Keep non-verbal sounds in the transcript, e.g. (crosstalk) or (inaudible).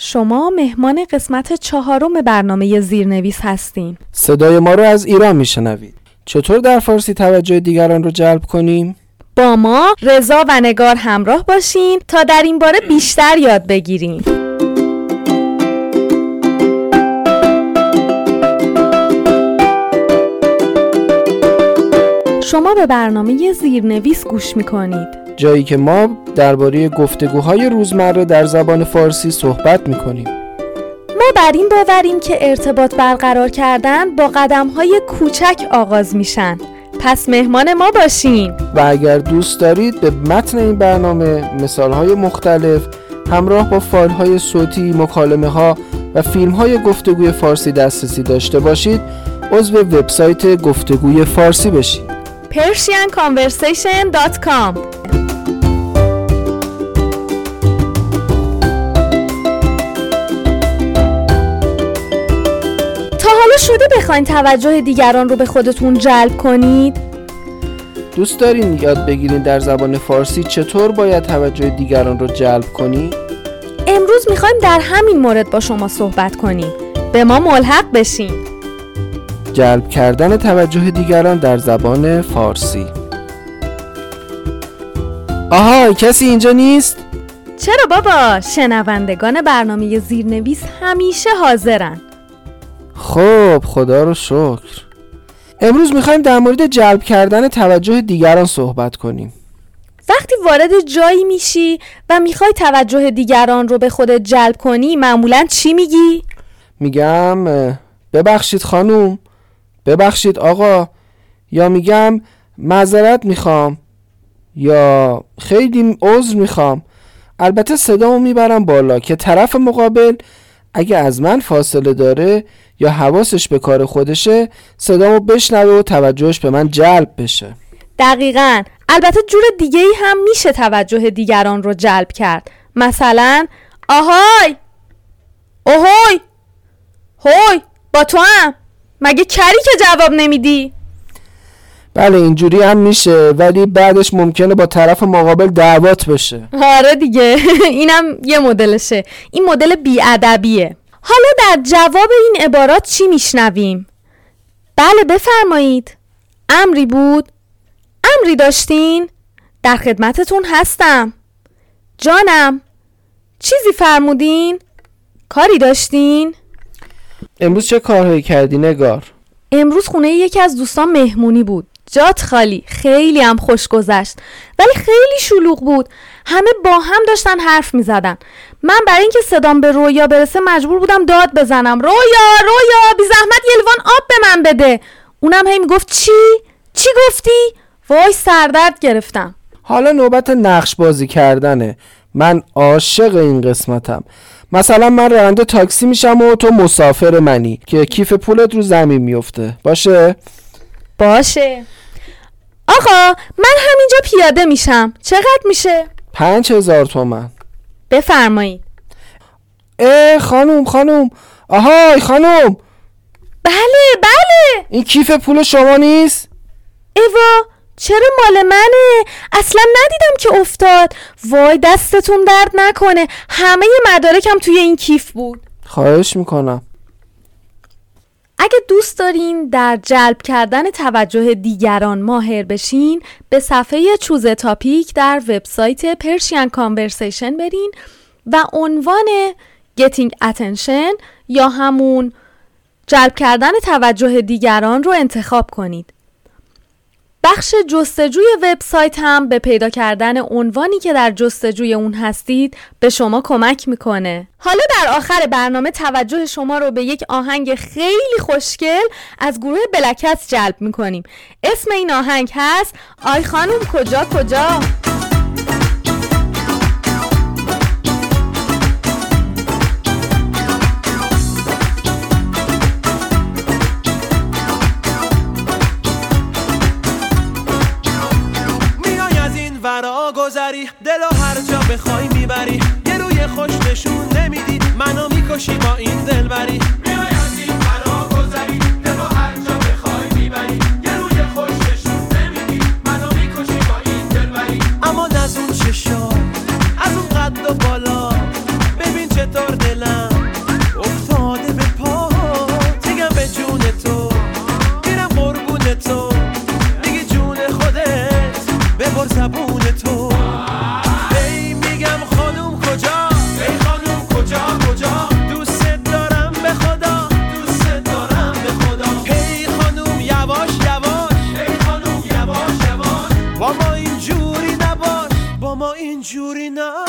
شما مهمان قسمت چهارم برنامه زیرنویس هستین. صدای ما رو از ایران میشنوید. چطور در فارسی توجه دیگران رو جلب کنیم؟ با ما رضا و نگار همراه باشین تا در این باره بیشتر یاد بگیریم. شما به برنامه زیرنویس گوش می‌کنید. جایی که ما درباره گفتگوهای روزمره در زبان فارسی صحبت می‌کنیم. ما بر این باوریم که ارتباط برقرار کردن با قدم های کوچک آغاز میشن. پس مهمان ما باشین و اگر دوست دارید به متن این برنامه مثال های مختلف همراه با فایل های صوتی، مکالمه ها و فیلم های گفتگوی فارسی دسترسی داشته باشید عضو وبسایت گفتگوی فارسی بشید. Persianconversation.com حالا شده بخواین توجه دیگران رو به خودتون جلب کنید؟ دوست دارین یاد بگیرین در زبان فارسی چطور باید توجه دیگران رو جلب کنید؟ امروز می‌خوایم در همین مورد با شما صحبت کنیم به ما ملحق بشین جلب کردن توجه دیگران در زبان فارسی آها کسی اینجا نیست؟ چرا بابا شنوندگان برنامه زیرنویس همیشه حاضرن خب خدا رو شکر. امروز می‌خوایم در مورد جلب کردن توجه دیگران صحبت کنیم. وقتی وارد جایی میشی و می‌خوای توجه دیگران رو به خودت جلب کنی معمولا چی میگی؟ میگم ببخشید خانوم. ببخشید آقا. یا میگم معذرت می‌خوام. یا خیلی عذر می‌خوام. البته صدامو می‌برم بالا که طرف مقابل اگه از من فاصله داره یا حواسش به کار خودشه صدامو بشنوه و توجهش به من جلب بشه. دقیقا. البته جور دیگه ای هم میشه توجه دیگران رو جلب کرد. مثلا آهای! اوهوی هوی! با تو هم مگه کری که جواب نمیدی؟ بله اینجوری هم میشه ولی بعدش ممکنه با طرف مقابل دعوات بشه آره دیگه (laughs) اینم یه مدلشه این مدل بیادبیه حالا در جواب این عبارات چی میشنویم؟ بله بفرمایید امری بود؟ امری داشتین؟ در خدمتتون هستم جانم چیزی فرمودین؟ کاری داشتین؟ امروز چه کارهایی کردی نگار؟ امروز خونه یکی از دوستان مهمونی بود جات خالی. خیلی هم خوش گذشت. ولی خیلی شلوغ بود. همه با هم داشتن حرف می زدن من برای اینکه صدام به رویا برسه مجبور بودم داد بزنم. رویا رویا بی زحمت یه لیوان آب به من بده. اونم هی می‌گفت چی؟ چی گفتی؟ وای سردرد گرفتم. حالا نوبت نقش بازی کردنه. من عاشق این قسمتم. مثلا من راننده تاکسی میشم و تو مسافر منی که کیف پولت رو زمین میفته باشه؟ باشه. آقا من همینجا پیاده میشم. چقدر میشه؟ پنج هزار تومن. بفرمایید. اه خانوم خانوم. آهای خانوم. بله بله. این کیف پول شما نیست؟ ایوا چرا مال منه؟ اصلا ندیدم که افتاد. وای دستتون درد نکنه. همه مدارکم توی این کیف بود. خواهش می‌کنم. اگه دوست دارین در جلب کردن توجه دیگران ماهر بشین به صفحه چوز تاپیک در وبسایت پرشین کانورسیشن برین و عنوان Getting Attention یا همون جلب کردن توجه دیگران رو انتخاب کنید. بخش جستجوی وبسایت هم به پیدا کردن عنوانی که در جستجوی اون هستید به شما کمک می‌کنه. حالا در آخر برنامه توجه شما رو به یک آهنگ خیلی خوشگل از گروه بلکت جلب می‌کنیم. اسم این آهنگ هست آی خانم کجا کجا؟ گذری. دل هر جا بخوای می‌بری. یه روی خوش نشون نمیدی. منو می‌کشی با این دلبری. giuri na